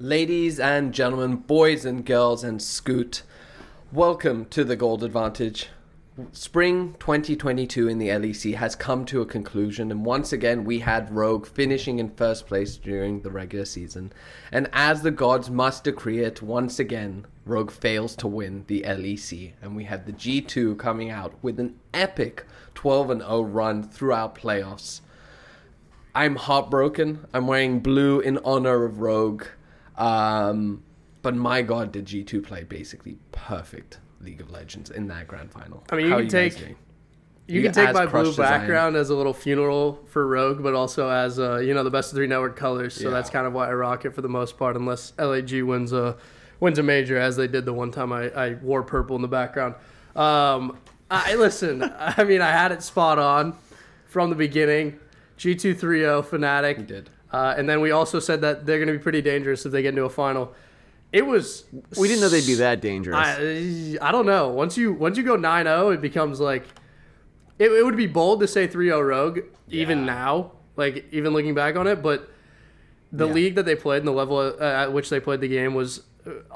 Ladies and gentlemen, boys and girls, and Scoot, welcome to the Gold Advantage. Spring 2022 in the LEC has come to a conclusion, and once again, we had Rogue finishing in first place during the regular season. And as the gods must decree it, once again, Rogue fails to win the LEC, and we have the G2 coming out with an epic 12 0 run throughout playoffs. I'm heartbroken. I'm wearing blue in honor of Rogue. Um, but my god, did G2 play basically perfect League of Legends in that grand final? I mean, you How can guys take- You, You can take my blue background as a little funeral for Rogue, but also as uh, you know the best of three network colors. So Yeah. that's kind of why I rock it for the most part, unless LAG wins a wins a major, as they did the one time I, I wore purple in the background. Um, I listen. I mean, I had it spot on from the beginning. G two three zero Fnatic. You did. Uh, and then we also said that they're going to be pretty dangerous if they get into a final. It was. We didn't know they'd be that dangerous. I, I don't know. Once you once you go 9-0, it becomes like it, it would be bold to say 3-0 Rogue even now, like even looking back on it, but the Yeah. league that they played and the level uh, at which they played the game was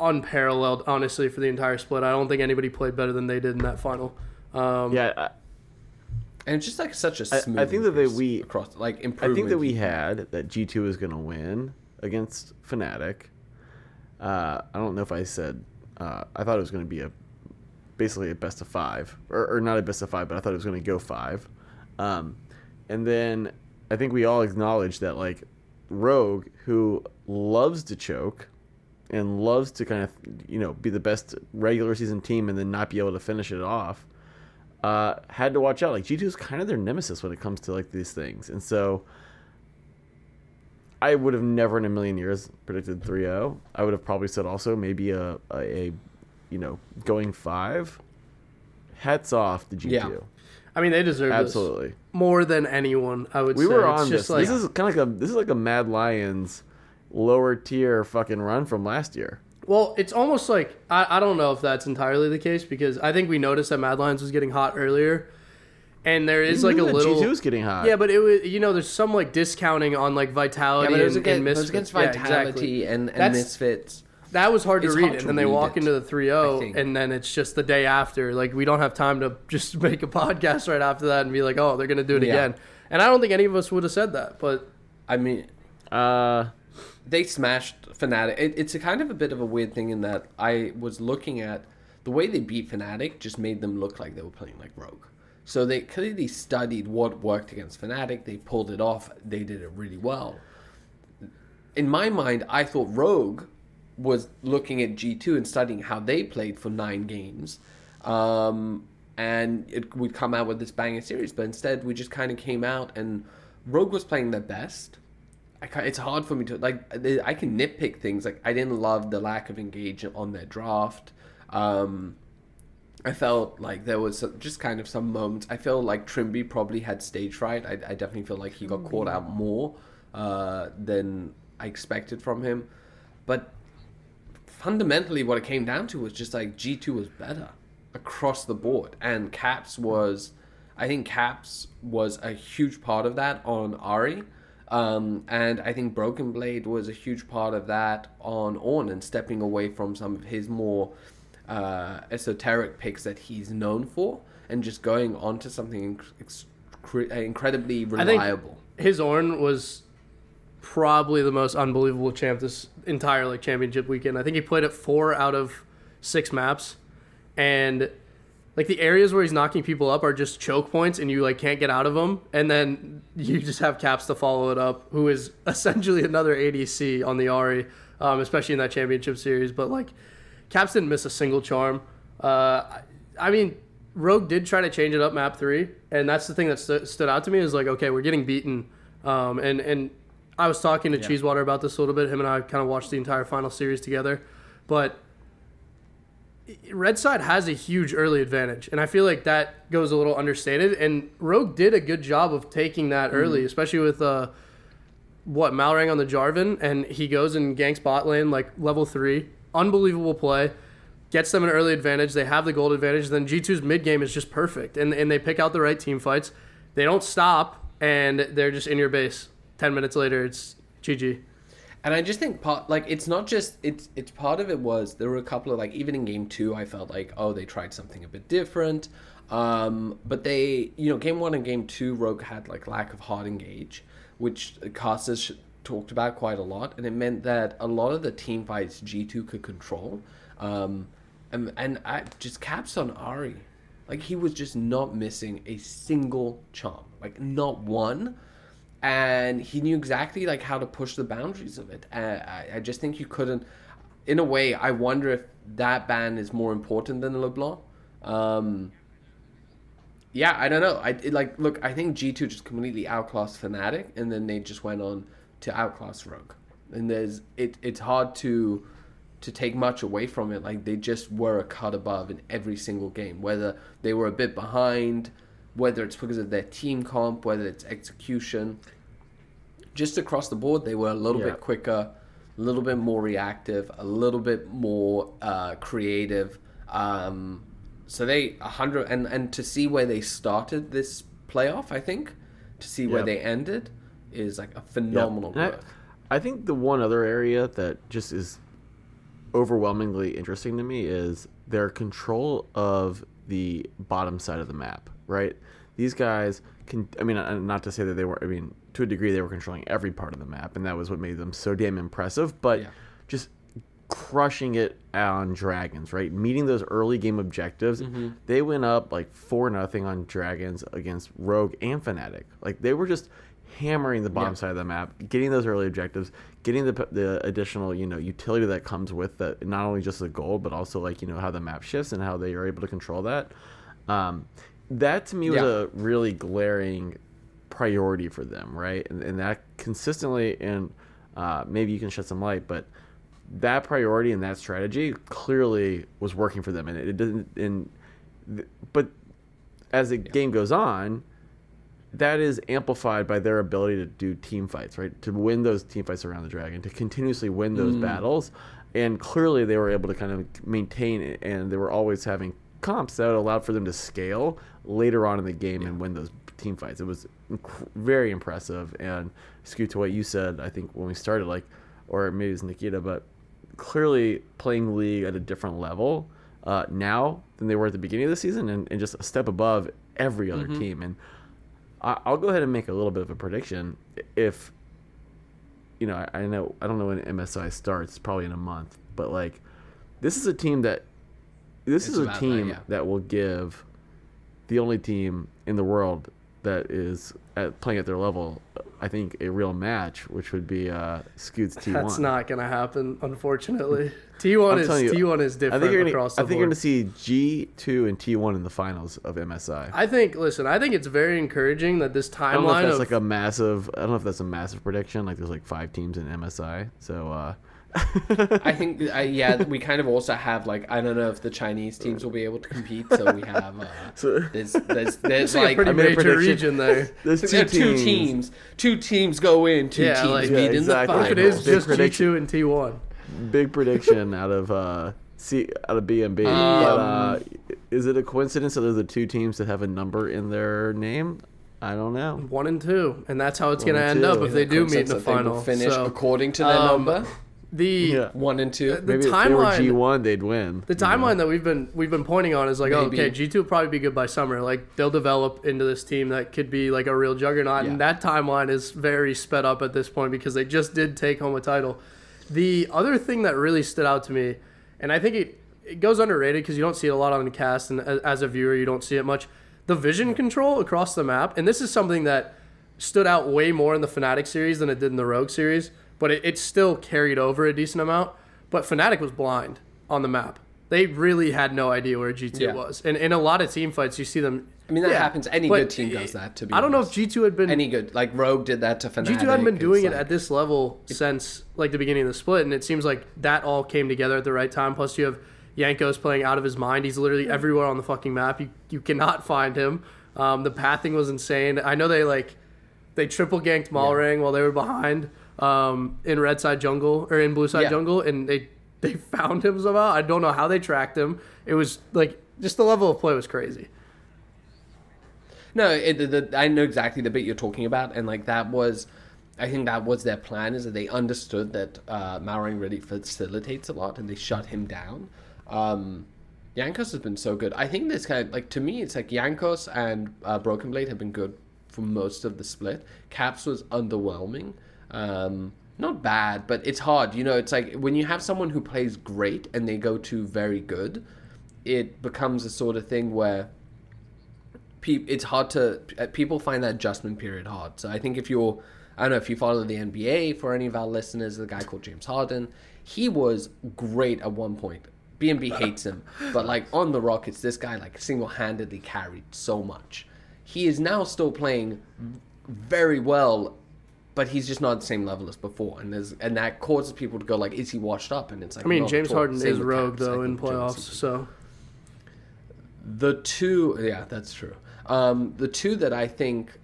unparalleled honestly for the entire split. I don't think anybody played better than they did in that final. Um, yeah, And it's just like such a I- I smooth. I think that they- we- across like I think that we had that G two was going to win against Fnatic. Uh, I don't know if I said uh, I thought it was going to be a basically a best of five, or, or not a best of five, but I thought it was going to go five. Um, and then I think we all acknowledged that like Rogue, who loves to choke and loves to kind of you know be the best regular season team and then not be able to finish it off, uh, had to watch out. Like G two is kind of their nemesis when it comes to like these things, and so. I would have never in a million years predicted 3-0. I would have probably said also maybe a, a, a you know, going five. Hats off to G2. Yeah. I mean, they deserve Absolutely. this more than anyone. I would We say. were It's on just this. Like, this is kind of like a this is like a Mad Lions lower tier fucking run from last year. Well, it's almost like I, I don't know if that's entirely the case because I think we noticed that Mad Lions was getting hot earlier, and there is like a little G2 is getting hot. yeah, but it was you know there's some like discounting on like Yeah, vitality but it was and, against, and it was misfits. against Yeah, Vitality exactly. and, and That's- Misfits. That was hard to It's read, hard and to then they read walk it, into the 3-0, think. and then it's just the day after. Like we don't have time to just make a podcast right after that and be like, oh, they're gonna do it Yeah. again. And I don't think any of us would have said that, but I mean, Uh, they smashed Fnatic. It, it's a kind of a bit of a weird thing in that I was looking at the way they beat Fnatic just made them look like they were playing like Rogue. So they clearly studied what worked against Fnatic. They pulled it off. They did it really well. In my mind, I thought Rogue was looking at G2 and studying how they played for nine games. Um, and it would come out with this banging series. But instead, we just kind of came out and Rogue was playing their best. I it's hard for me to like. I can nitpick things. Like I didn't love the lack of engagement on their draft. Um, I felt like there was some- just kind of some moments. I feel like Trymbi probably had stage fright. I, I definitely feel like he got caught out more uh, than I expected from him. But fundamentally, what it came down to was just like G two was better across the board, and Caps was. I think Caps was a huge part of that on Ahri. Um, and I think Broken Blade was a huge part of that on Ornn and stepping away from some of his more uh, esoteric picks that he's known for and just going on to something inc- excre- uh, incredibly reliable. his Ornn was probably the most unbelievable champ this entire like championship weekend. I think he played at four out of six maps, and like the areas where he's knocking people up are just choke points, and you like can't get out of them. And then you just have Caps to follow it up, who is essentially another ADC on the Ahri, um, especially in that championship series. But like Caps didn't miss a single charm. Uh, I- mean, Rogue did try to change it up map three, and that's the thing that stu- stood out to me is like, okay, we're getting beaten, um, and and I was talking to Cheesewater about this a little bit. Him and I kind of watched the entire final series together, but Red Side has a huge early advantage, and I feel like that goes a little understated. And Rogue did a good job of taking that early, especially with uh, what Malrang on the Jarvan, and he goes and ganks bot lane like level three, unbelievable play, gets them an early advantage. They have the gold advantage. Then G2's mid game is just perfect, and and they pick out the right team fights. They don't stop, and they're just in your base. Ten minutes later, it's GG. And I just think part like it's not just it's it's part of it was there were a couple of like even in game two I felt like oh they tried something a bit different, um, but they you know game one and game two Rogue had like lack of hard engage, which casters talked about quite a lot, and it meant that a lot of the team fights G two could control, um, and and I just caps on Ahri, like he was just not missing a single charm, like not one and he knew exactly like how to push the boundaries of it. And I, I just think you couldn't. In a way, I wonder if that ban is more important than LeBlanc. Um, yeah, I don't know. I it, like look. I think G two just completely outclassed Fnatic, and then they just went on to outclass Rogue. And there's it. It's hard to to take much away from it. Like they just were a cut above in every single game. Whether they were a bit behind, whether it's because of their team comp, whether it's execution. Just across the board, they were a little Yeah. bit quicker, a little bit more reactive, a little bit more uh, creative. Um, so they a hundred and and to see where they started this playoff, I think, to see where they ended is like a phenomenal I- I think the one other area that just is overwhelmingly interesting to me is their control of the bottom side of the map, right? These guys can, I mean, uh, not to say that they were, I mean, to a degree, they were controlling every part of the map, and that was what made them so damn impressive, but Yeah. just crushing it on dragons right meeting those early game objectives Mm-hmm. they went up like four nothing on dragons against rogue and fnatic like they were just hammering the bottom Yeah. side of the map getting those early objectives getting the, the additional you know utility that comes with that not only just the gold but also like you know how the map shifts and how they are able to control that. Um, that to me was Yeah. a really glaring priority for them right? And, and that consistently and uh, maybe you can shed some light but that priority and that strategy clearly was working for them and it, it didn't and but as the game goes on that is amplified by their ability to do team fights right? To win those team fights around the dragon to continuously win those battles. And clearly they were able to kind of maintain it and they were always having comps that allowed for them to scale later on in the game and win those team fights. It was inc- very impressive. And skewed to what you said i think when we started like or maybe it was nikita but clearly playing league at a different level uh, now than they were at the beginning of the season and, and just a step above every other team. And I'll go ahead and make a little bit of a prediction. If you know, I, I know I don't know when MSI starts, probably in a month, but like this is a team that this It's is a about that, team yeah. that will give the only team in the world that is at, playing at their level, I think, a real match, which would be uh, Scoots T1. That's not gonna happen, unfortunately. T1 is you, T1 is I different think you're gonna, across the I think board. you're gonna see G2 and T1 in the finals of MSI. I think. Listen, I think it's very encouraging that this I don't know if timeline that's of like a massive. I don't know if that's a massive prediction. Like there's like five teams in MSI, so uh, I think, uh, yeah, we kind of also have like I don't know if the Chinese teams will be able to compete. So we have uh, So- there's there's there's it's like a pretty I made a major region there. there's so two, there are two teams. teams. Two teams go in. Two Yeah, teams like- meet Yeah, in exactly. the If it finals. is Big just prediction. G2 and T1, Big prediction out of uh, C out of B and B. But uh, is it a coincidence that there's the two teams that have a number in their name? I don't know. one and two, and that's how it's gonna and end up two. if they do meet in the Coincidence that they will final. Finish So, according to their um, number. The Yeah. One and two. Uh, the Maybe if they were timeline- G1, they'd win. The you know? timeline that we've been we've been pointing on is like, oh, okay, G two will probably be good by summer. Like they'll develop into this team that could be like a real juggernaut, Yeah. and that timeline is very sped up at this point because they just did take home a title. The other thing that really stood out to me, and I think it it goes underrated because you don't see it a lot on the cast, and as, as a viewer, you don't see it much. The vision control across the map, and this is something that stood out way more in the Fnatic series than it did in the Rogue series, but it, it still carried over a decent amount. But Fnatic was blind on the map. They really had no idea where G2 Yeah. was. And in a lot of team fights, you see them. I mean, that Yeah, happens. Any good team does that. To be I don't know if G2 had been. any good like Rogue did that to Fnatic. G2 hadn't been doing it at this level since like the beginning of the split, and it seems like that all came together at the right time. Plus, you have Jankos playing out of his mind. He's literally everywhere on the fucking map. You you cannot find him. Um, the pathing was insane. I know they like they triple ganked Malrang while they were behind um, in red side jungle or in blue side Yeah. jungle, and they they found him somehow. I don't know how they tracked him. It was like just the level of play was crazy. No, it, the, the, I know exactly the bit you're talking about, and like that was I think that was their plan is that they understood that uh, Maureen really facilitates a lot and they shut him down. Um, Jankos has been so good. I think this kind of, like to me, it's like Jankos and uh, Broken Blade have been good for most of the split. Caps was underwhelming. Um, not bad, but it's hard. You know, it's like when you have someone who plays great and they go to very good, it becomes a sort of thing where pe- it's hard to uh, people find that adjustment period hard. So I think if you're I don't know if you follow the NBA for any of our listeners, the guy called James Harden, he was great at one point. BNB hates him, but like on the Rockets, this guy like single-handedly carried so much. He is now still playing very well, but he's just not at the same level as before, and there's and that causes people to go like, is he washed up? And it's like, I mean, James. Harden is rogue Caps, though in playoffs, so the two, yeah, that's true. Um, the two that I think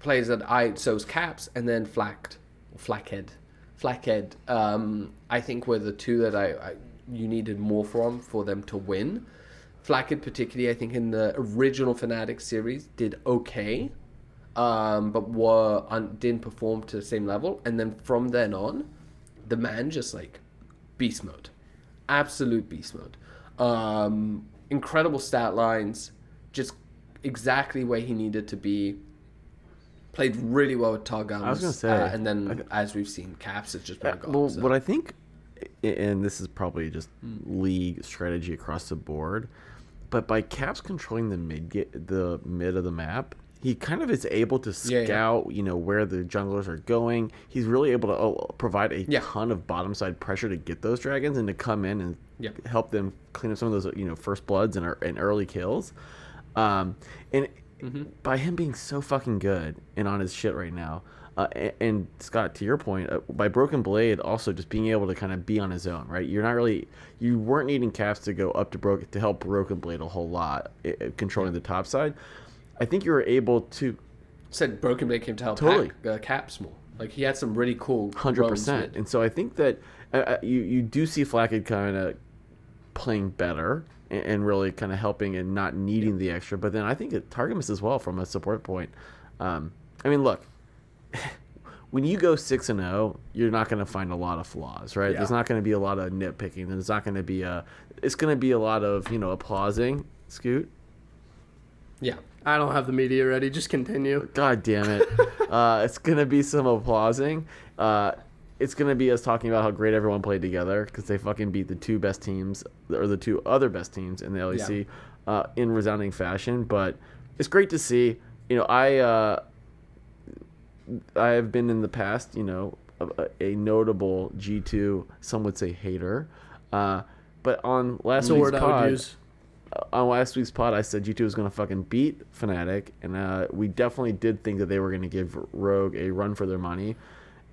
plays that I so it's Caps and then Flakked, Flakked, Flakked. Um, I think were the two that I, I you needed more from for them to win. Flakked, particularly, I think in the original Fnatic series did okay, um, but were un, didn't perform to the same level. And then from then on, the man just like beast mode, absolute beast mode. Um, incredible stat lines, just exactly where he needed to be. Played really well with Targamas. I was gonna say, uh, and then as we've seen, Caps has just been Uh, a god. well, so. what I think, and this is probably just league strategy across the board, but by Caps controlling the mid the mid of the map, he kind of is able to Yeah, yeah. scout, you know, where the junglers are going. He's really able to oh, provide a Yeah. ton of bottom side pressure to get those dragons and to come in and Yeah. help them clean up some of those, you know, first bloods and, and early kills. Um, and Mm-hmm. by him being so fucking good and on his shit right now, uh, and, and Scott, to your point, uh, by Broken Blade also just being able to kind of be on his own, right? You're not really, you weren't needing Caps to go up to Broken to help Broken Blade a whole lot, uh, controlling the top side. I think you were able to said Broken Blade came to help Totally. Pac, uh, Caps more. Like he had some really cool hundred percent. And so I think that uh, uh, you you do see Flakked kind of playing better and, and really kind of helping and not needing the extra. But then I think it Targamas as well from a support point. Um, I mean, look. When you go six and zero, you're not going to find a lot of flaws, right? Yeah. There's not going to be a lot of nitpicking. There's not going to be a. It's going to be a lot of you know applauding. Scoot. Yeah. I don't have the media ready. Just continue. God damn it. uh, it's going to be some applauding. Uh, it's going to be us talking about how great everyone played together because they fucking beat the two best teams, or the two other best teams in the LEC uh, in resounding fashion. But it's great to see. You know, I. Uh, I have been in the past, you know, a, a notable G2, some would say hater. Uh, but on last That's week's word I would pod. On last week's pod, I said G2 was going to fucking beat Fnatic, and uh, we definitely did think that they were going to give Rogue a run for their money.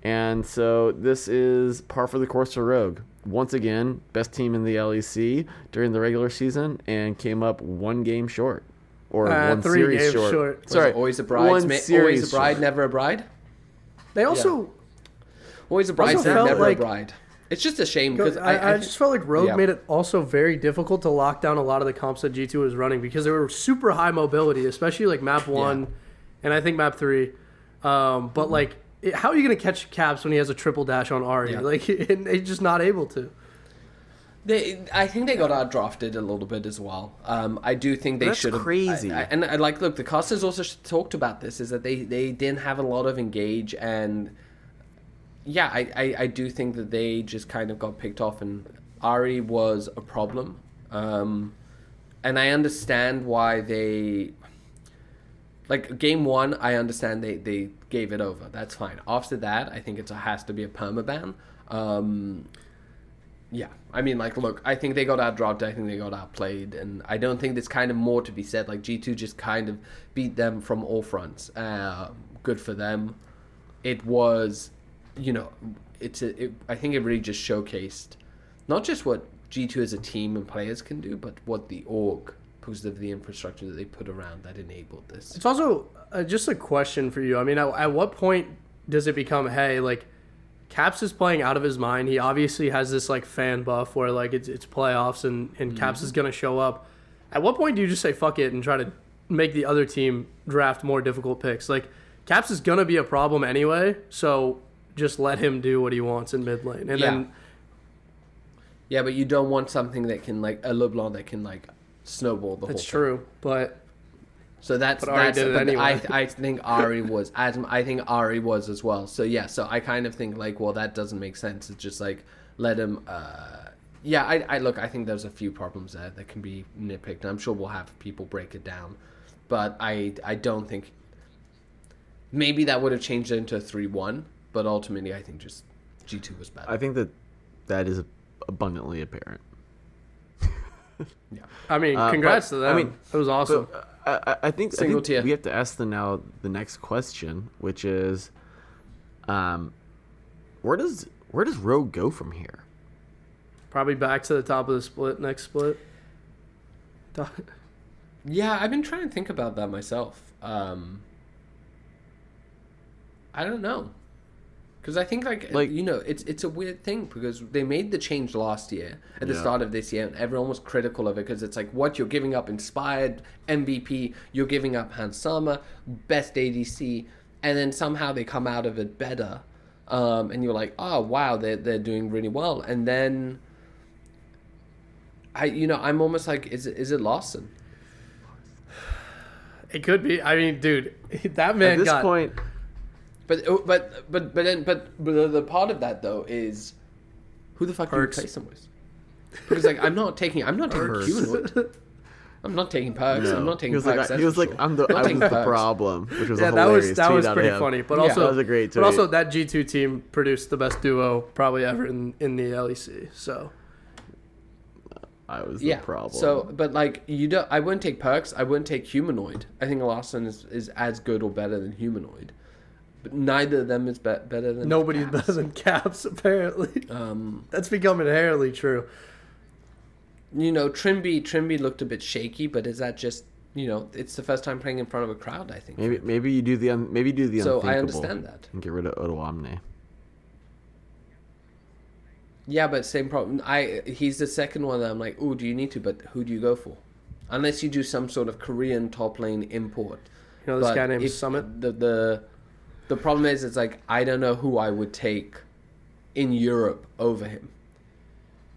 And so this is par for the course for Rogue. Once again, best team in the LEC during the regular season, and came up one game short, or Uh, one three series games short. short. Sorry, always a one bridesmaid, always a bride, short. never a bride. They also, Always a bride, felt never like- a bride. It's just a shame because I, I, I, I, just felt like Rogue yeah. made it also very difficult to lock down a lot of the comps that G2 was running because they were super high mobility, especially like map one, and I think map three. Um, but like, it, how are you going to catch Caps when he has a triple dash on Ahri? Yeah. Like, and he's just not able to. They, I think they got outdrafted a little bit as well. Um, I do think they That's should have. crazy. I, I, and I, like, look, the casters also talked about this is that they they didn't have a lot of engage, and yeah, I, I, I do think that they just kind of got picked off, and Ahri was a problem. Um, and I understand why they. Like game one, I understand they, they gave it over. That's fine. After that, I think it has to be a permaban. Um, yeah, I mean, like, look, I think they got outdropped. I think they got outplayed, and I don't think there's kind of more to be said. Like G two just kind of beat them from all fronts. Uh, good for them. It was, you know, it's a. It, I think it really just showcased not just what G two as a team and players can do, but what the org because of the infrastructure that they put around that enabled this. It's also uh, just a question for you. I mean, at, at what point does it become, hey, like, Caps is playing out of his mind. He obviously has this like fan buff where like it's it's playoffs and and Caps is gonna show up. At what point do you just say fuck it and try to make the other team draft more difficult picks? Like Caps is gonna be a problem anyway. So just let him do what he wants in mid lane, and Yeah. then Yeah, but you don't want something that can like a LeBlanc that can like snowball the that's whole thing. true. But So that's But that's but anyway. I I think Ahri was as I think Ahri was as well. So yeah, so I kind of think like well that doesn't make sense. It's just like let him. uh Yeah, I I look. I think there's a few problems there that can be nitpicked. I'm sure we'll have people break it down, but I I don't think maybe that would have changed it into a three one. But ultimately, I think just G two was better. I think that that is abundantly apparent. yeah. I mean, Uh, congrats but, to them. I mean, it was awesome. So uh, I, I- think, I Single think we have to ask the now the next question, which is, um, where does where does Rogue go from here? Probably back to the top of the split next split. Yeah, I've been trying to think about that myself. Um, I don't know, because I think like, Like- you know it's it's a weird thing because they made the change last year at the Yeah. start of this year, and everyone was critical of it because it's like what you're giving up inspired MVP, you're giving up Hans Sama, best ADC, and then somehow they come out of it better, um, and you're like, oh wow, they're they're doing really well, and then. I, you know, I'm almost like, is it, is it Larssen? It could be. I mean, dude, that man At this got. point, But uh, but but but then but, but the, the part of that though is who the fuck Perkz. do you replace him with? Because like I'm not taking I'm not taking Perkz. humanoid. I'm not taking Perkz. no. I'm not taking he was Perkz. like, he was like, sure. I'm the, I'm taking the Perkz. problem, which was yeah, a that was that was pretty funny. But Yeah. also That was a great But also that G two team produced the best duo probably ever in in the LEC. So I was the Yeah. problem. So, but like you don't. I wouldn't take Perkz. I wouldn't take humanoid. I think Larssen is, is as good or better than humanoid. But neither of them is be- better than nobody Caps. does in caps apparently. Um, That's becoming inherently true. you know, Trymbi Trymbi looked a bit shaky, but is that just you know? It's the first time playing in front of a crowd. I think. maybe maybe you do the un, maybe you do the so unthinkable I understand that. and get rid of Odoamne. Yeah, but same problem. I he's the second one that I'm like, oh, do you need to? But who do you go for? Unless you do some sort of Korean top lane import. You know this But guy named if- Summit. The the the problem is, it's like I don't know who I would take in Europe over him,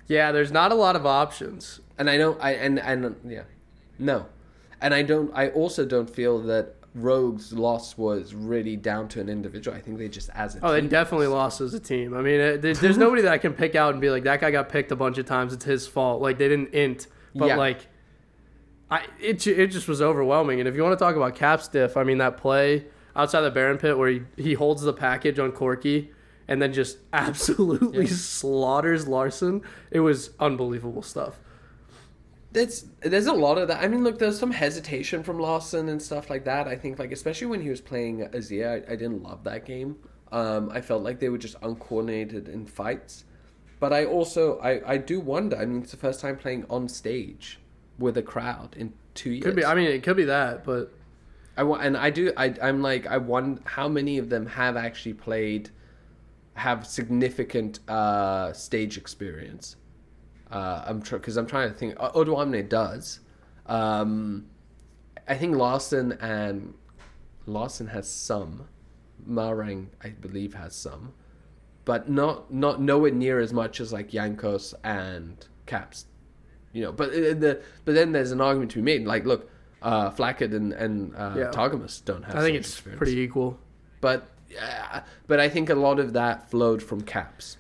Yeah, there's not a lot of options. and I don't. I and and yeah, no, and I don't. I also don't feel that Rogue's loss was really down to an individual. I think they just as a Oh, they definitely lost as a team. I mean, it, there- there's nobody that I can pick out and be like, that guy got picked a bunch of times. It's his fault. Like they didn't int, but Yeah. like, I it it just was overwhelming. And if you want to talk about Caps diff, I mean that play outside the Baron pit where he he holds the package on Corki and then just absolutely Yeah. slaughters Larssen. It was unbelievable stuff. There's there's a lot of that. I mean, look, there's some hesitation from Larssen and stuff like that. I think, like especially when he was playing Azir, I, I didn't love that game. Um, I felt like they were just uncoordinated in fights. But I also I, I do wonder. I mean, it's the first time playing on stage with a crowd in two years. Could be. I mean, it could be that, but I want, and I do. I I'm like I wonder how many of them have actually played, have significant uh, stage experience. Uh, I'm because I'm trying to think. Odoamne does. Um, I think Larssen and Larssen has some. Malrang, I believe, has some, but not not nowhere near as much as like Jankos and Caps. You know, but uh, the but then there's an argument to be made. Like, look, uh, Flakked and and uh, Yeah. Targamas don't have. I think it's experience. pretty equal. But uh, but I think a lot of that flowed from Caps,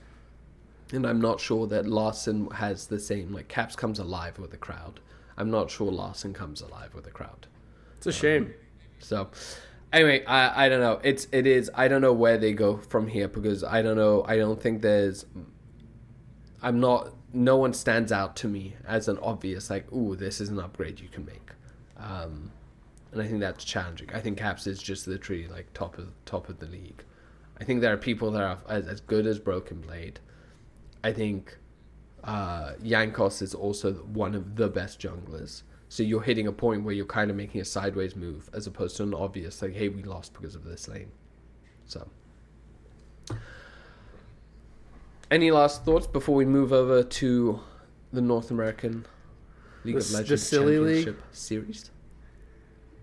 and I'm not sure that Larssen has the same. Like Caps comes alive with a crowd. I'm not sure Larssen comes alive with a crowd. It's a shame. So anyway, I I don't know. It's it is. I don't know where they go from here because I don't know. I don't think there's. I'm not. No one stands out to me as an obvious like, ooh, this is an upgrade you can make. Um, and I think that's challenging. I think Caps is just literally like top of top of the league. I think there are people that are as, as good as Broken Blade. I think uh, Jankos is also one of the best junglers. So you're hitting a point where you're kind of making a sideways move as opposed to an obvious like, hey, we lost because of this lane. So, any last thoughts before we move over to the North American League The of s- the Legends silly league? Championship series?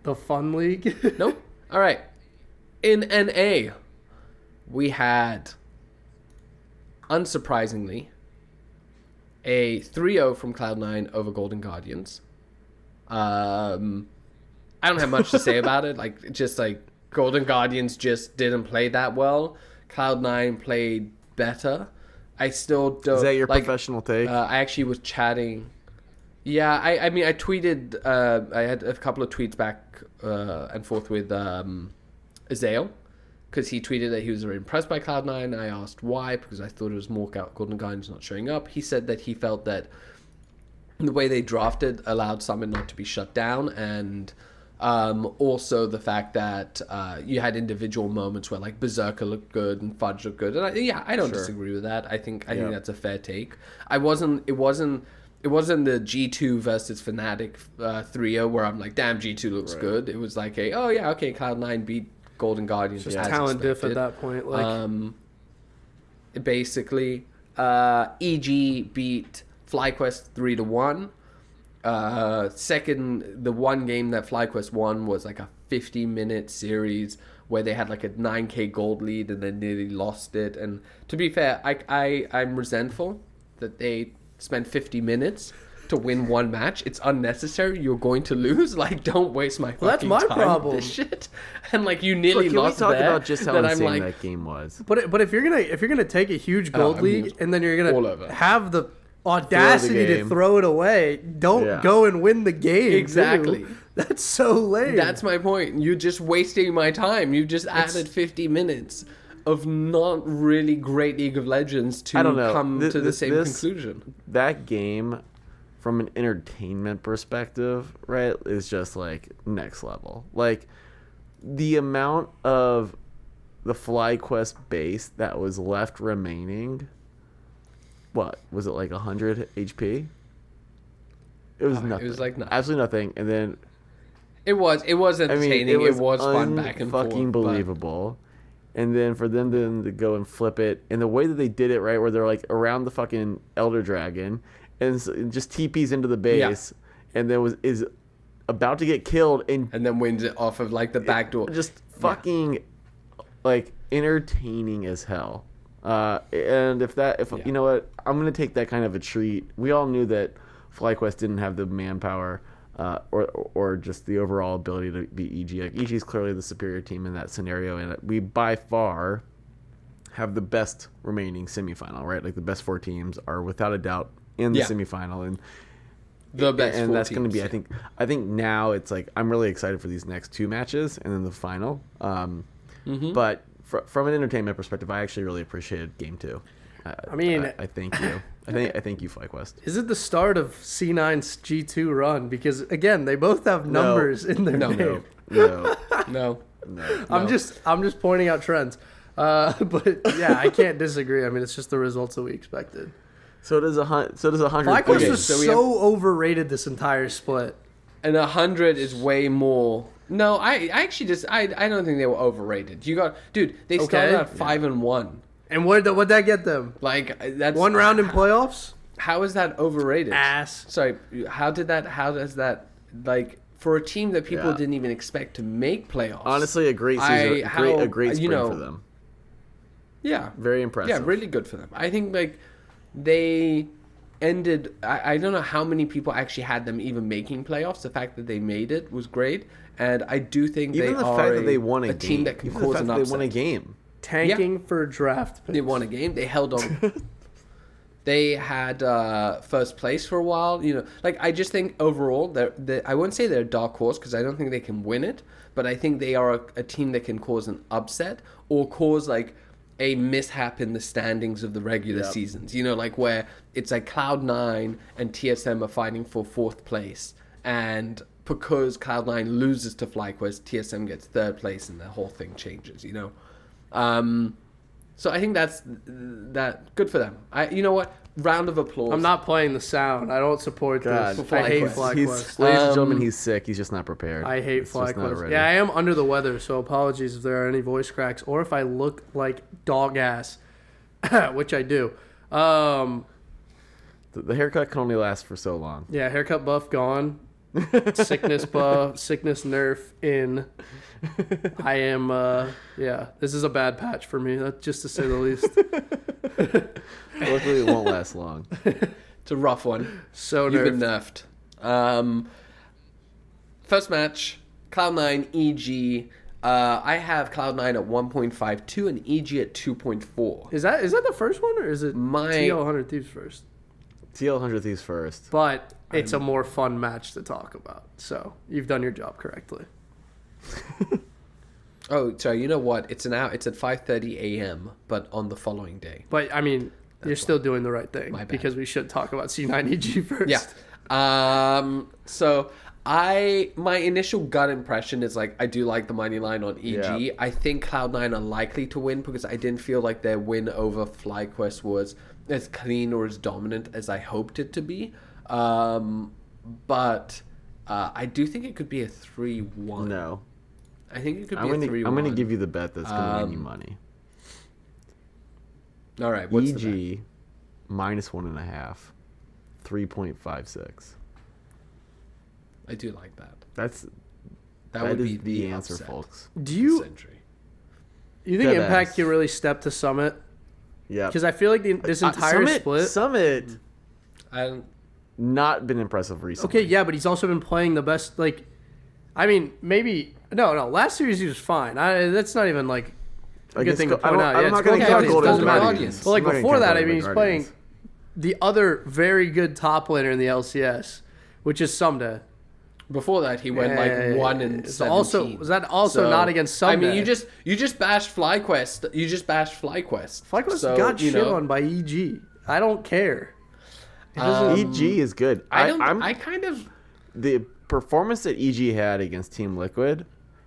The fun league. Nope. All right. In NA, we had, unsurprisingly, a 3 0 from Cloud9 over Golden Guardians. Um, I don't have much to say about it. Like, just like Golden Guardians just didn't play that well. Cloud9 played better. I still don't. Is that your like, professional take? uh, I actually was chatting. Yeah, I, I mean, I tweeted. Uh, I had a couple of tweets back uh, and forth with um, Azael because he tweeted that he was very impressed by Cloud9. I asked why because I thought it was more Golden Guardians not showing up. He said that he felt that the way they drafted allowed Summit not to be shut down and. Um, also, the fact that uh, you had individual moments where like Berserker looked good and Fudge looked good, and I, yeah, I don't Sure. disagree with that. I think I Yeah. think that's a fair take. I wasn't. It wasn't. It wasn't the G two versus Fnatic uh, 3-0 where I'm like, damn, G two looks Right. good. It was like a, oh yeah, okay, Cloud nine beat Golden Guardians. Just talent diff at that point. Like, um, basically, uh, EG beat FlyQuest three to one. Uh, second, the one game that FlyQuest won was like a 50 minute series where they had like a 9k gold lead and then nearly lost it. And to be fair, I, I I'm resentful that they spent 50 minutes to win one match. It's unnecessary. You're going to lose. Like, don't waste my Well, that's my time problem. This shit. And like, you nearly Look, nearly can we talk there, about just how insane like, that game was? But but if you're gonna if you're gonna take a huge oh, gold I mean, league and then you're gonna over. have the audacity to throw it away, don't Yeah. go and win the game. too. Exactly. That's so lame. That's my point. You're just wasting my time. You just added 50 minutes of not really great League of Legends to I don't know. come to the same this- conclusion. That game, from an entertainment perspective, right, is just like next level. Like the amount of the FlyQuest base that was left remaining. What was it like? hundred HP. It was Oh, it was like nothing. absolutely nothing. And then It was it was I mean, entertaining. it was, fun back and forth. fucking believable. And then for them to, to go and flip it, and the way that they did it, right, where they're like around the fucking Elder Dragon, and just TPs into the base, and then was is about to get killed, and And then wins it off of like the back door. just fucking like entertaining as hell. Uh, and if that, if Yeah. you know what, I'm gonna take that kind of a treat. We all knew that FlyQuest didn't have the manpower, uh, or or just the overall ability to beat EG. Like EG is clearly the superior team in that scenario, and we by far have the best remaining semifinal. Right, like the best four teams are without a doubt in the Yeah. semifinal, and the best and four that's going to be. I think. I think now it's like I'm really excited for these next two matches and then the final. Um, Mm-hmm. But fr- from an entertainment perspective, I actually really appreciated game two. I, I mean- I, I thank you. I think I thank you, FlyQuest. Is it the start of C9's G2 run? Because again, they both have No. numbers in their No, name. no. No, no. no. I'm just I'm just pointing out trends. Uh, but yeah, I can't disagree. I mean, it's just the results that we expected. So does a hun- so does a hundred. FlyQuest Okay, was so so, we overrated this entire split. And a hundred is way more. No, I, I actually just I, I don't think they were overrated. You got dude. They started Okay. at five and one. And what what'd that get them? Like uh, that's One round in playoffs? How is that overrated? Ass. Sorry, how did that? How does that like for a team that people Yeah. didn't even expect to make playoffs? Honestly, a great I- season, a great, how- a great you spring know, for them. yeah, Very impressive. yeah, really good for them. I think like they ended. I, I don't know how many people actually had them even making playoffs. The fact that they made it was great, and I do think Even they the are fact a, that they won a, a game, team that can even cause the fact an that upset. they won a game. Tanking for draft picks. They won a game. They held on. they had uh, first place for a while. You know, like I just think overall, they're, they I wouldn't say they're a dark horse because I don't think they can win it, but I think they are a, a team that can cause an upset or cause like a mishap in the standings of the regular Yep. seasons. You know, like where it's like Cloud Nine and TSM are fighting for fourth place, and because Cloud Nine loses to FlyQuest, TSM gets third place, and the whole thing changes. You know. Um, so I think that's that good for them. I you know what? Round of applause. I'm not playing the sound. I don't support God, this. For I hate FlyQuest. He's, FlyQuest. ladies and Um, gentlemen, he's sick. He's just not prepared. I hate It's not FlyQuest. Yeah, I am under the weather, so apologies if there are any voice cracks or if I look like dog ass, which I do. Um, The, the haircut can only last for so long. yeah, haircut buff gone. Sickness buff, sickness nerf in. I am, uh, yeah, this is a bad patch for me, that's just to say the least. Luckily, it won't last long. It's a rough one. So You've been nerfed. nerfed. Um, first match, Cloud9, EG. Uh, I have Cloud9 at 1.52 and EG at 2.4. Is that is that the first one or is it My- TL 100 Thieves first? TL 100 Thieves first. But it's a more fun match to talk about. So you've done your job correctly. Oh, so you know what? It's an hour. It's at 5:30 a.m. but on the following day. But I mean, you're still doing the right thing because we should talk about C9EG first. Yeah. Um. So I my initial gut impression is like I do like the money line on EG. Yeah. I think Cloud9 are likely to win because I didn't feel like their win over FlyQuest was as clean or as dominant as I hoped it to be. Um. But uh, I do think it could be a three-one. No. I think it could be I'm a gonna, three-one. I'm gonna give you the bet that's gonna win you Um, money. All right. What's the bet? EG minus one and a half, three point five six. I do like that. That's That, that would is be the, the, answer, upset folks. Do you you think Dead Impact ass. can really step to Summit? Yeah. Because I feel like the, this Uh, entire Summit, split. Summit, I don't, not been impressive recently. Okay, yeah, but he's also been playing the best. Like, I mean, maybe no, no. Last series he was fine. I, that's not even like a good thing to point out. I'm Yeah, not gonna Golden count Guardians, Golden doesn't. Guardians. But like I'm not gonna before that, I mean, he's playing the other very good top laner in the LCS, which is Ssumday. Before that, he went Yeah, like one and it's seventeen. also- was that also not against Ssumday? I mean, you just you just bashed FlyQuest. You just bashed FlyQuest. FlyQuest So, got you shit know, on by EG. I don't care. It Um, EG is good. I I, don't. I'm, I kind of. the performance that EG had against Team Liquid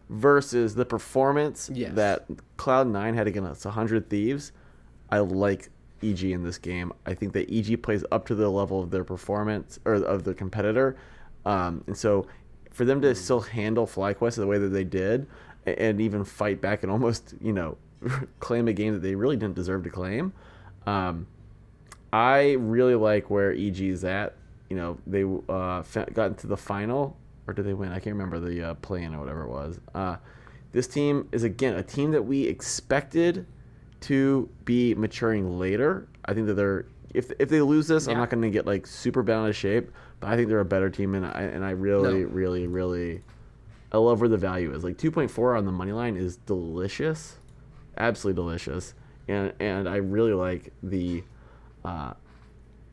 versus the performance Yes. that Cloud9 had against 100 Thieves, I like EG in this game. I think that EG plays up to the level of their performance or of their competitor. Um, and so for them to still handle FlyQuest the way that they did and even fight back and almost, you know, claim a game that they really didn't deserve to claim. Um, I really like where EG is at. You know, they uh, got into the final, or did they win? I can't remember the uh, play-in or whatever it was. Uh, this team is again a team that we expected to be maturing later. I think that they're if if they lose this, I'm not going to get like super bent out of shape. But I think they're a better team, and I and I really, No. really, really, I love where the value is. Like 2.4 on the money line is delicious, absolutely delicious, and and I really like the uh,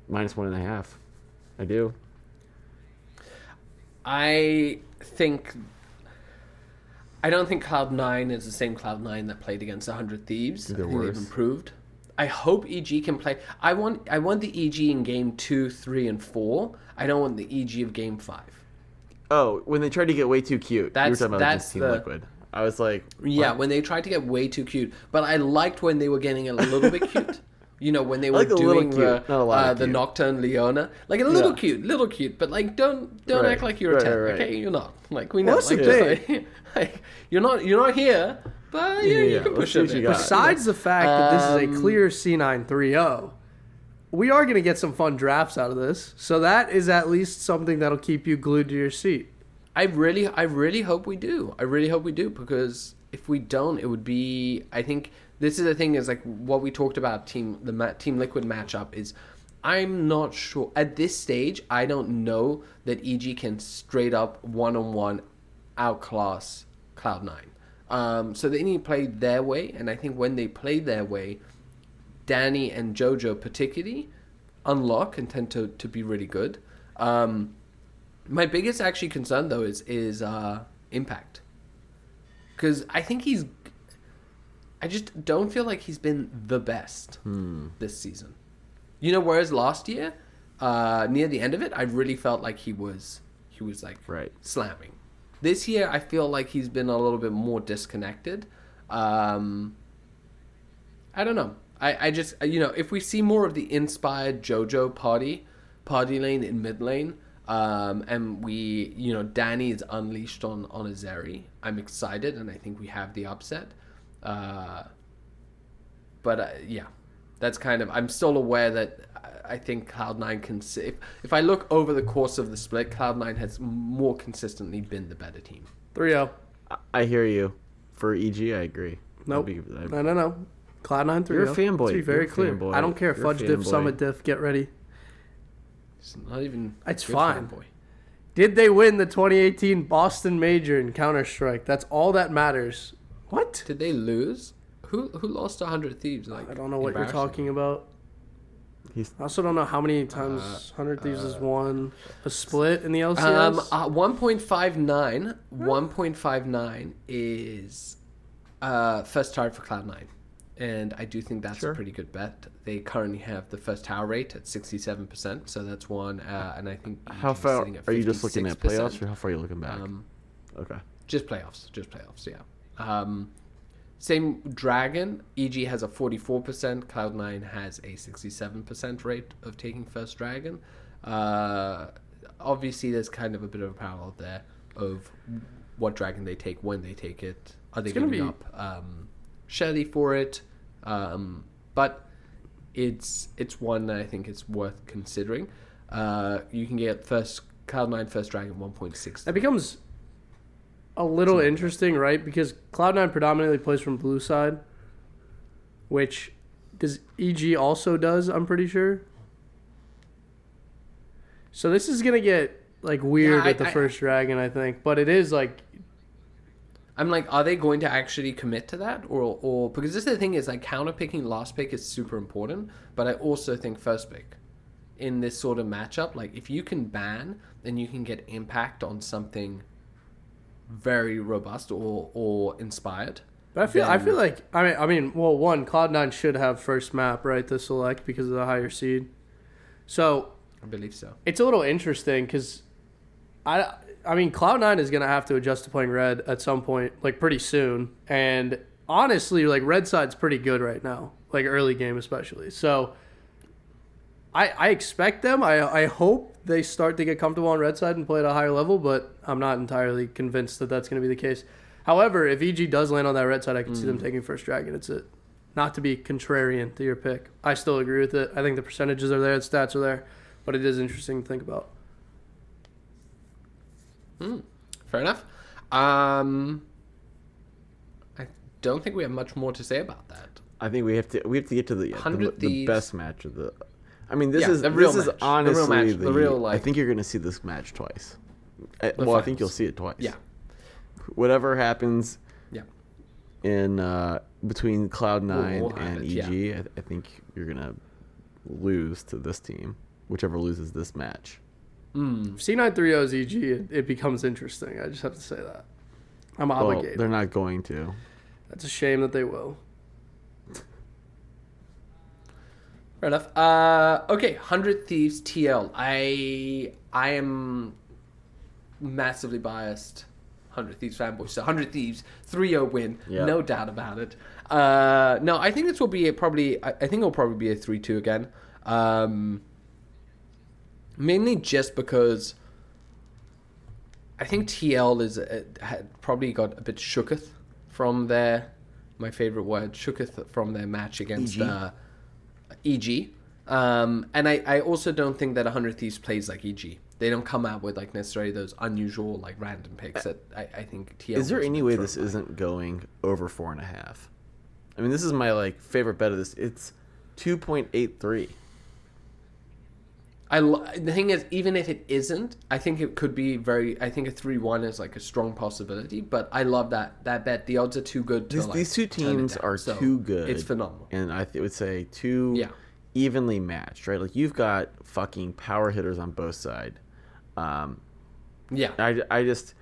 minus one and a half. I do. I think. I don't think Cloud Nine is the same Cloud Nine that played against 100 Thieves. They're I think worse. they've improved. I hope EG can play. I want. I want the EG in game two, three, and four. I don't want the EG of game five. Oh, when they tried to get way too cute. you were That's- talking about that's Team the- Liquid. I was like, Yeah, when they tried to get way too cute. But I liked when they were getting a little bit cute. You know, when they were like a little doing cute, the, not a lot uh, the. Nocturne Leona. Like a little Yeah. cute, little cute. But like, don't don't Right, act like you're right, a 10. right, right. Okay, you're not. Like, we know. Well, like, like, like, you're not you're not here. But yeah, Yeah, you can push it. what you there. Besides the fact that this is a Um, clear C930, we are going to get some fun drafts out of this. So that is at least something that'll keep you glued to your seat. I really, I really hope we do. I really hope we do because if we don't, it would be. I think this is the thing is like what we talked about. Team the ma- Team Liquid matchup is. I'm not sure at this stage. I don't know that EG can straight up one on one outclass Cloud Nine. Um, so they need to play their way, and I think when they play their way, Danny and JoJo particularly unlock and tend to, to be really good. Um, my biggest actually concern though is is uh, impact, because I think he's. I just don't feel like he's been the best this season. You know, whereas last year, uh, near the end of it, I really felt like he was he was like Right. slamming. This year, I feel like he's been a little bit more disconnected. Um, I don't know. I, I just you know if we see more of the inspired JoJo party, party lane in mid lane, um, and we you know Danny is unleashed on on a Zeri, I'm excited and I think we have the upset. Uh, but uh, yeah, that's kind of I'm still aware that I think Cloud9 can. s- If, if I look over the course of the split, Cloud9 has more consistently been the better team. 3-0. I, I hear you. For EG, I agree. Nope. Be- that'd- No, no, no. Cloud9 3-0. You're a fanboy. Let's be very You're clear. fanboy. I don't care. You're Fudge diff, fanboy. summit diff, get ready. It's not even. It's fine. fanboy. Did they win the 2018 Boston Major in Counter Strike? That's all that matters. What? Did they lose? Who who lost to 100 Thieves? Like I don't know what you're talking about. He's I also don't know how many times 100 Thieves has won a split in the LCS. Um, uh, 1.59, 1.59 is uh, first target for Cloud9. And I do think that's Sure. a pretty good bet. They currently have the first tower rate at 67%, so that's one. Uh, and I think how far are you just looking at 56%. playoffs, or how far are you looking back? Um, okay. just playoffs, just playoffs, yeah. Um, same Dragon, EG has a 44%, Cloud9 has a 67% rate of taking first Dragon. Uh, obviously, there's kind of a bit of a parallel there of what Dragon they take, when they take it. Are they gonna giving be- up um, Shelly for it? Um, but it's it's one that I think it's worth considering. Uh, you can get first Cloud9 first Dragon 1.6. that becomes a little interesting, right? Because Cloud9 predominantly plays from blue side, which does EG also does, I'm pretty sure. So this is going to get like weird Yeah, I- at the I- first dragon, I think, but it is like I'm like, are they going to actually commit to that, or or because this is the thing is like counter picking last pick is super important, but I also think first pick in this sort of matchup, like if you can ban, then you can get impact on something very robust or or inspired. But I feel I feel like I mean I mean well one Cloud Nine should have first map right to select because of the higher seed, so I believe so. it's a little interesting because I I mean Cloud Nine is gonna have to adjust to playing red at some point like pretty soon and honestly like red side's pretty good right now like early game especially so. I, I expect them. I, I hope they start to get comfortable on red side and play at a higher level, but I'm not entirely convinced that that's going to be the case. However, if EG does land on that red side, I can see them mm. taking first dragon. It's a not to be contrarian to your pick. I still agree with it. I think the percentages are there, the stats are there, but it is interesting to think about. Fair enough. Um, I don't think we have much more to say about that. I think we have to we have to get to the the, the best match of the. I mean, this Yeah, is the real this match. is The real honestly match. The real, like- I think you're gonna see this match twice. Uh, The well, I think you'll see it twice. Yeah, Whatever happens yeah. in uh, between Cloud Nine we'll and it, EG, yeah. I, I think you're gonna lose to this team, whichever loses this match. Mm. C930 is EG, it, it becomes interesting. I just have to say that. I'm Well, obligated. they're not going to. That's a shame that they will. Fair enough. Uh, okay, Hundred Thieves TL. I I am massively biased. Hundred Thieves fanboy. So Hundred Thieves 3-0 win, Yeah. no doubt about it. Uh, no, I think this will be a probably. I, I think it'll probably be a three-two again. Um, mainly just because I think TL is uh, had probably got a bit shooketh from their my favorite word shooketh from their match against EG. uh, EG. Um, and I, I also don't think that 100 Thieves plays like EG. They don't come out with like necessarily those unusual like random picks that I, I think TL. Is there any way this by. isn't going over four and a half? I mean, this is my like favorite bet of this. It's two point eight three. I lo- the thing is, even if it isn't, I think it could be very. I think a three-one is like a strong possibility. But I love that that bet. The odds are too good to These, like, these two teams are So too good. It's phenomenal. and I th- would say too Yeah. evenly matched, right? Like you've got fucking power hitters on both sides. Um, Yeah, I, I just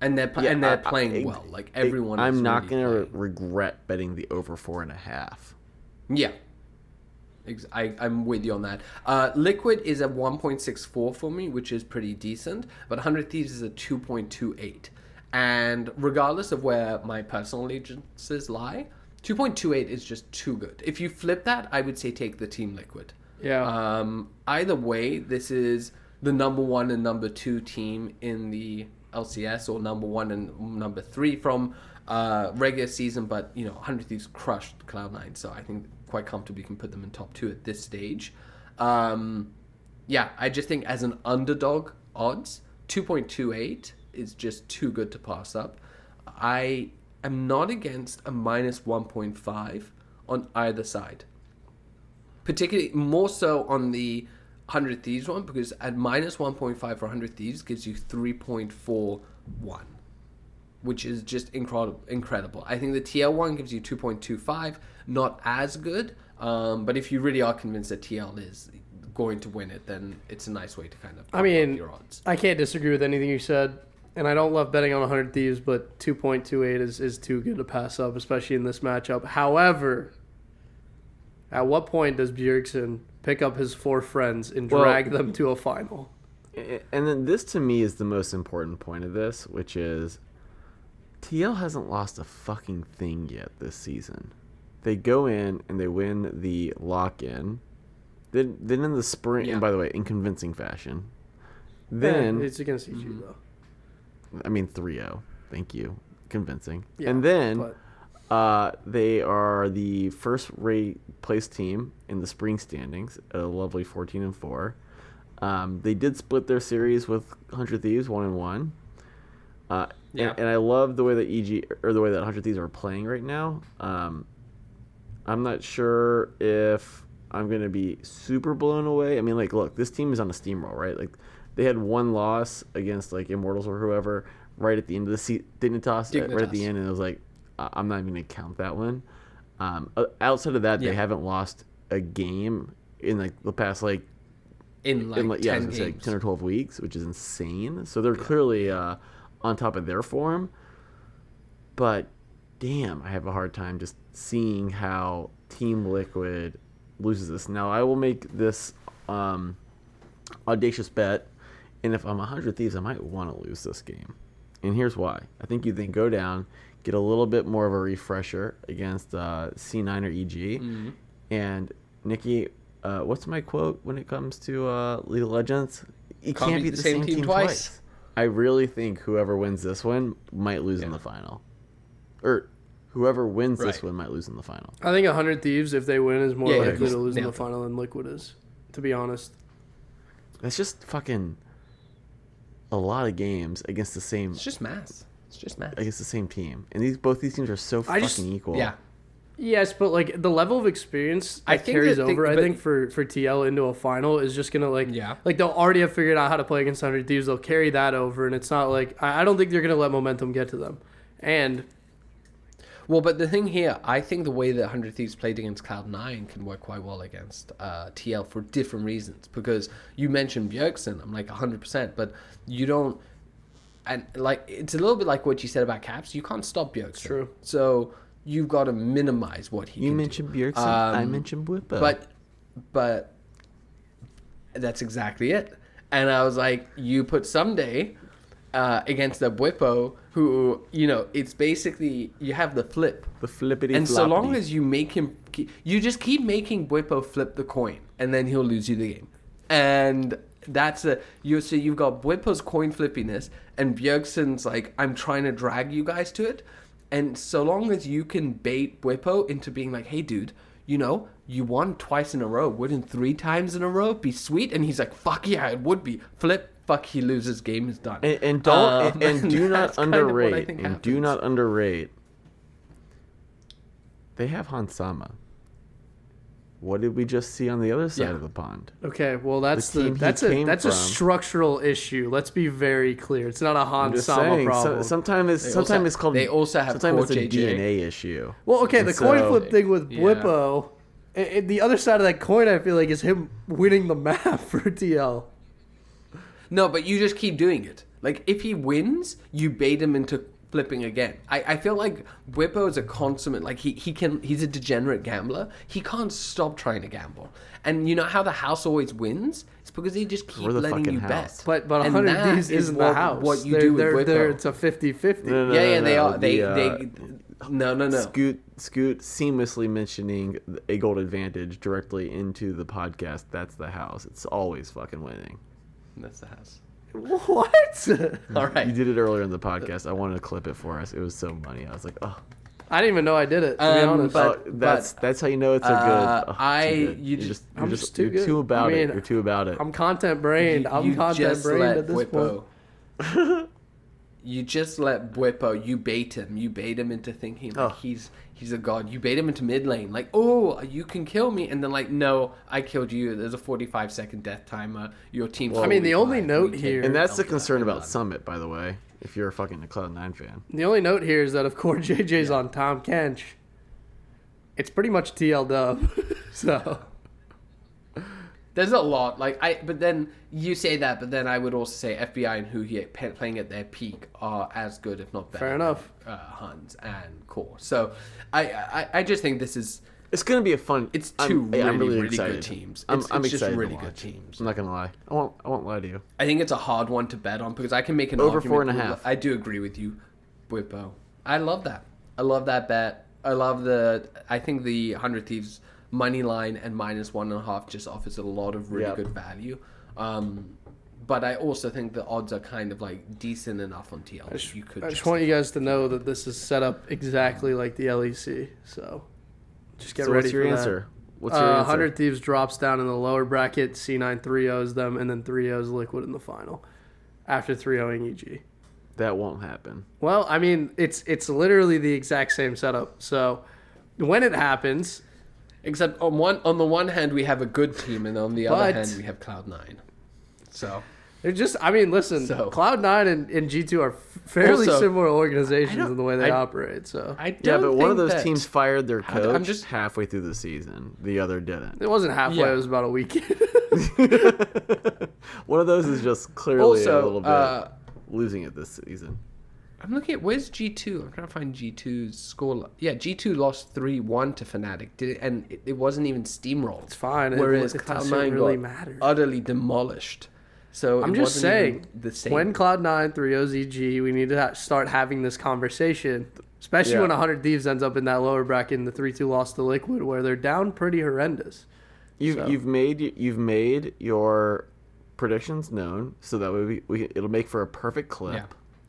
and they're yeah, and they're I- I- playing it- well. Like it- everyone. I'm not really gonna playing. regret betting the over four and a half. Yeah. I, I'm with you on that. Uh, Liquid is a 1.64 for me, which is pretty decent, but 100 Thieves is a 2.28. And regardless of where my personal allegiances lie, 2.28 is just too good. If you flip that, I would say take the Team Liquid. Yeah. Um, either way, this is the number one and number two team in the LCS, or number one and number three from uh, regular season. But you know, 100 Thieves crushed Cloud9, so I think quite comfortably can put them in top two at this stage. Um, yeah, I just think as an underdog odds, 2.28 is just too good to pass up. I am not against a minus 1.5 on either side. Particularly more so on the 100 Thieves one because at minus 1.5 for 100 Thieves gives you 3.41 which is just incredible. Incredible. I think the TL one gives you two point two five, not as good. Um, but if you really are convinced that TL is going to win it, then it's a nice way to kind of. I bump up mean, your odds. I can't disagree with anything you said. And I don't love betting on 100 Thieves, but 2.28 is, is too good to pass up, especially in this matchup. However, at what point does Bjergsen pick up his four friends and Well- drag them to a final? And then this to me is the most important point of this, which is TL hasn't lost a fucking thing yet this season. They go in and they win the lock in. Then then in the spring Yeah. and by the way, in convincing fashion. Then Eh, it's against EG, Mm-hmm. though. I mean 3-0. Thank you. Convincing. Yeah, and then but- uh, they are the first rate place team in the spring standings at a lovely 14 and 4. Um, they did split their series with 100 Thieves 1 and 1. Uh, Yeah. and, and I love the way that EG or the way that 100 Thieves are playing right now. Um, I'm not sure if I'm going to be super blown away. I mean, like, look, this team is on a steamroll, right? Like, they had one loss against like Immortals or whoever right at the end of the se- Dignitas, uh, right at the end, and it was like, I- I'm not even going to count that one. Um, outside of that, Yeah. they haven't lost a game in like the past like In like, in like yeah, I was 10 gonna say, games. ten or twelve weeks, which is insane. So they're clearly uh, on top of their form. But damn, I have a hard time just seeing how Team Liquid loses this. Now I will make this um, audacious bet, and if I'm hundred thieves, I might want to lose this game. And here's why: I think you then go down, get a little bit more of a refresher against uh, C9 or EG, Mm-hmm. and Nikki. Uh, what's my quote when it comes to uh, League of Legends? You can't, be the same, team, twice. I really think whoever wins this one might lose in the final, or whoever wins this one might lose in the final. I think 100 Thieves, if they win, is more Yeah, yeah, likely just to lose in the nailed it. final than Liquid is, to be honest. That's just fucking a lot of games against the same It's just mass. It's just mass. against the same team, and these both these teams are so I fucking just- equal. Yeah. Yes, but like the level of experience that I think carries that the- over, I think for for TL into a final is just gonna like Yeah. like they'll already have figured out how to play against Hundred Thieves. They'll carry that over, and it's not like I, I don't think they're gonna let momentum get to them. And Well, but the thing here, I think the way that 100 Thieves played against Cloud9 can work quite well against uh, TL for different reasons. Because you mentioned Bjergsen, I'm like 100%, but you don't. And like, it's a little bit like what you said about Caps. You can't stop Bjergsen. True. So you've got to minimize what he You mentioned do. Bjergsen. I Um, mentioned Bwipo. But, but that's exactly it. And I was like, you put Ssumday uh, against the Bwipo, who, you know, it's basically, you have the flip. the flippity And so long as you make him, you just keep making Bwipo flip the coin, and then he'll lose you the game. And that's a you. So you've got Bwipo's coin flippiness, and Bjergsen's like, I'm trying to drag you guys to it. And so long as you can bait Bwipo into being like, hey, dude, you know, you won twice in a row. Wouldn't three times in a row be sweet? And he's like, fuck yeah, it would be. Flip, fuck, he loses, game is done. and, and don't Um, and, and do not that's kind of what I underrate and do not underrate. They have Hans Sama. What did we just see on the other side Yeah. of the pond? okay, well that's The the, that's a came that's a structural issue. Let's be very clear. It's not a I'm Han just Sama saying. problem. So, sometimes it's sometimes also- it's called. they also have sometimes core it's a JJ. DNA issue. Well, okay, And the coin flip thing with Yeah. Bwipo, i- i- the other side of that coin, I feel like, is him winning the map for TL. No, but you just keep doing it. Like if he wins, you bait him into flipping again. I, I feel like Bwipo is a consummate like he, he can he's a degenerate gambler. He can't stop trying to gamble. And you know how the house always wins? It's because they just keep We're the letting you house. bet. But but And 100 D's is isn't what, the house. What you they're, do with they're, Bwipo. it's a 50-50. No, no, yeah, yeah, no, they no, are. They the, uh, they no no no. Scoot Scoot seamlessly mentioning a gold advantage directly into the podcast. That's the house. It's always fucking winning. That's the house. What? All right. You did it earlier in the podcast. I wanted to clip it for us. It was so funny. I was like, oh, I didn't even know I did it. To be Um, honest, but- oh, that's that's how you know it's a uh, good. oh, I- too good. you You're just- just you're I'm just, just too you're good. too about I mean, it. You're too about it. I'm content brained. I'm content brained at this point. Bwipo- you just let Bwipo, you bait him. You bait him into thinking like Oh. he's he's a god. You bait him into mid lane, like, oh, you can kill me, and then like, no, I killed you. There's a 45 second death timer. Your team. I mean, the only note here- and that's the concern about about Summit, by the way. If you're a fucking Cloud Nine fan, The only note here is that of course JJ's on Tahm Kench. It's pretty much TL Dub. so There's a lot, like I. But then you say that, but then I would also say FBI and Huhi playing at their peak are as good, if not better. Fair enough. than, Uh, Hans and Core. So I, I, I just think this is it's gonna be a fun. It's 2 I'm- 2 yeah, really, really good teams. I'm, It's- I'm it's just really good teams. I'm not gonna lie. I won't. I won't lie to you. I think it's a hard one to bet on because I can make an Over argument four and a half. I do agree with you, Whippo. I love that. I love that bet. I love the. I think the Hundred Thieves money line and minus one and a half just offers a lot of really Yep. good value. Um, but I also think the odds are kind of like decent enough on TL. I just, you could I just want you guys to know that this is set up exactly like the LEC. So just get so ready what's your for answer? What's your Uh, answer? 100 Thieves drops down in the lower bracket. C9 3 0s them, and then 3 0s Liquid in the final after 3 0ing EG. That won't happen. Well, I mean, it's it's literally the exact same setup. So when it happens, Except on one on the one hand we have a good team and on the other hand we have Cloud Nine. So They're just, I mean, listen, So- Cloud9 and, and G2 are fairly Also, similar organizations in the way they I- operate. So I Yeah, don't but one of those teams fired their coach I'm just- halfway through the season. The other didn't. it wasn't halfway, Yeah. it was about a week. One of those is just clearly a little bit uh, losing it this season. I'm looking at where's G two. I'm trying to find G 2s score. Yeah, G two lost three one to Fnatic. Did it, and it, it wasn't even steamrolled. it's fine. It- Whereas it, Cloud9 really got matter. utterly demolished. So I'm it just wasn't even saying, the same. when Cloud9 three OZG, we need to ha- start having this conversation, especially Yeah. when 100 Thieves ends up in that lower bracket in the 3 2 loss to Liquid, where they're down pretty horrendous. You've so- you've made you've made your predictions known, so that way we, we it'll make for a perfect clip. Yeah.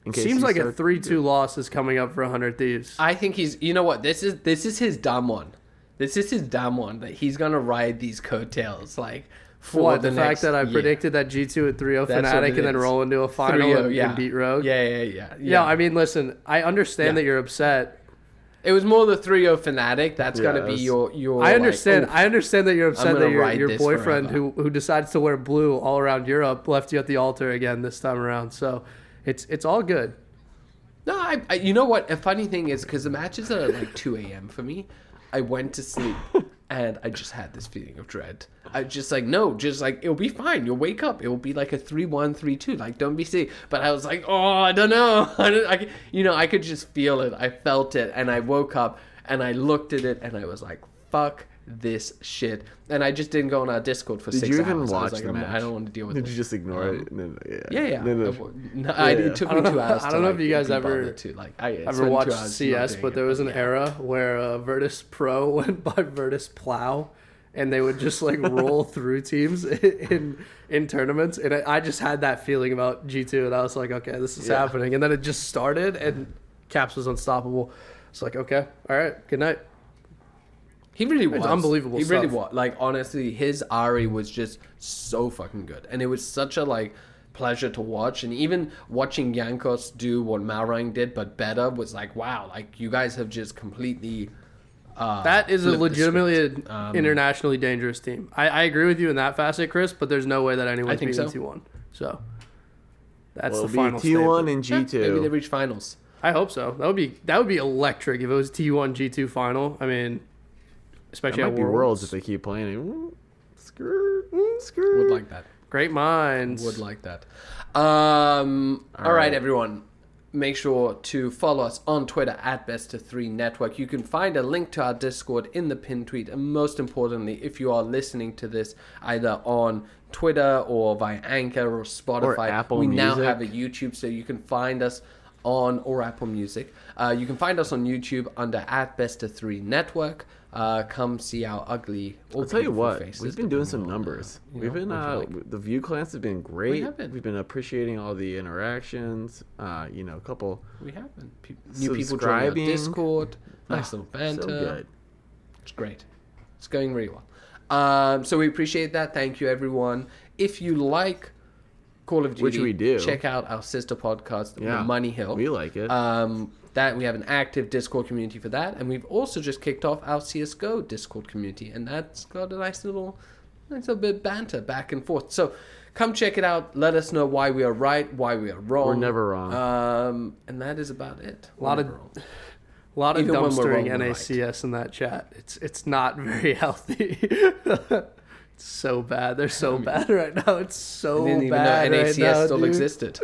In case Seems like a 3 2 loss is coming up for 100 Thieves. I think he's. You know what? This is this is his dumb one. This is his dumb one that he's gonna ride these coattails like for what, the, the, fact that I year. predicted that G2 at 3 0 That's what Fnatic and then roll into a final 3-0, and, and beat Rogue? Yeah, yeah, yeah, Yeah, I mean, listen, I understand Yeah. that you're upset. it was more the 3-0 Fnatic. That's Yeah, gonna be your your. I understand. oh, I understand that you're upset that your your boyfriend forever. who who decides to wear blue all around Europe left you at the altar again this time around. So it's it's all good. No, I, I. You know what? A funny thing is because the matches are at like 2 a.m. for me. I went to sleep and I just had this feeling of dread. I just like no, just like it'll be fine. You'll wake up. It will be like a three-one, three-two. Like don't be silly. But I was like, oh, I don't know. I, don't, I, you know, I could just feel it. I felt it, and I woke up and I looked at it and I was like, fuck this shit. And I just didn't go on our Discord for Did six you even hours. I watch like, the I'm- match? I don't want to deal with Did it. you just ignore Um, it? And then, yeah, Yeah, yeah. No, no. No, I, Yeah. it took me two hours. I don't know like, if you guys ever- to like. I Ever watched CS? But it, there was an yeah. era where uh, Virtus Pro went by Virtus Plow, and they would just like roll through teams in in tournaments. And I, I just had that feeling about G two, and I was like, okay, this is Yeah. happening. And then it just started, and Caps was unstoppable. It's like, okay, all right, good night. He really was unbelievable He really was. Like honestly, his Ahri was just so fucking good, and it was such a like pleasure to watch. And even watching Jankos do what Malrang did, but better, was like wow. Like you guys have just completely. Uh, That is a legitimately. Um, internationally dangerous team. I, I agree with you in that facet, Chris. But there's no way that anyone's think beating so. T one. So that's Well, the final be T one statement. and yeah, G Maybe they reach finals. I hope so. That would be that would be electric if it was T one G two final. I mean, That especially might at be Worlds. worlds if they keep playing it. Mm, Skirt, mm, skirt. Would like that. Great minds. Would like that. Um, all right, right. everyone. Make sure to follow us on Twitter at Best of Three Network. You can find a link to our Discord in the pin tweet. And most importantly, if you are listening to this either on Twitter or via Anchor or Spotify, Apple we now have a YouTube, so you can find us on or Apple Music. Uh, you can find us on YouTube under at Best of Three Network. Uh, come see our ugly. I'll tell you what, we've been doing some on, uh, numbers. we've know, been uh, like. the view clients have been great. have been. We've been appreciating all the interactions. Uh, you know, a couple We have been. Pe- new people joining Discord. Nice Ah, little banter. so good. It's great. It's going really well. Um, so we appreciate that. Thank you, everyone. If you like Call of Duty, Which we do. check out our sister podcast, Yeah, Money Hill. We like it. Um, that we have an active Discord community for that, and we've also just kicked off our CS:GO Discord community, and that's got a nice little, nice little bit of banter back and forth. So, come check it out. Let us know why we are right, why we are wrong. We're never wrong. Um, and that is about it. A lot We're of- wrong. A lot of Even when dumpstering wrong, we're NACS in that chat. It's it's not very healthy. so bad. They're so bad right now. It's so I didn't even bad know right now, still dude. existed.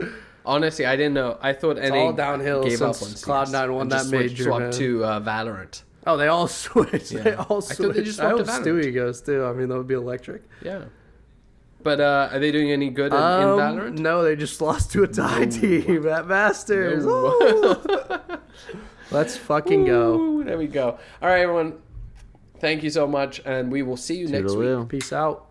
Honestly, I didn't know. I thought It's NA all downhill gave up on CS Cloud9 won that switched- major, Swapped man. to uh, Valorant. Oh, they all switched. They Yeah. all I thought they just I hope to. Stewie goes too. I mean, that would be electric. Yeah. But uh, are they doing any good in, in Um, Valorant? No, they just lost to a tie No. team at Masters. No. Let's fucking go. There we go. All right, everyone. Thank you so much, and we will see you next week. Peace out.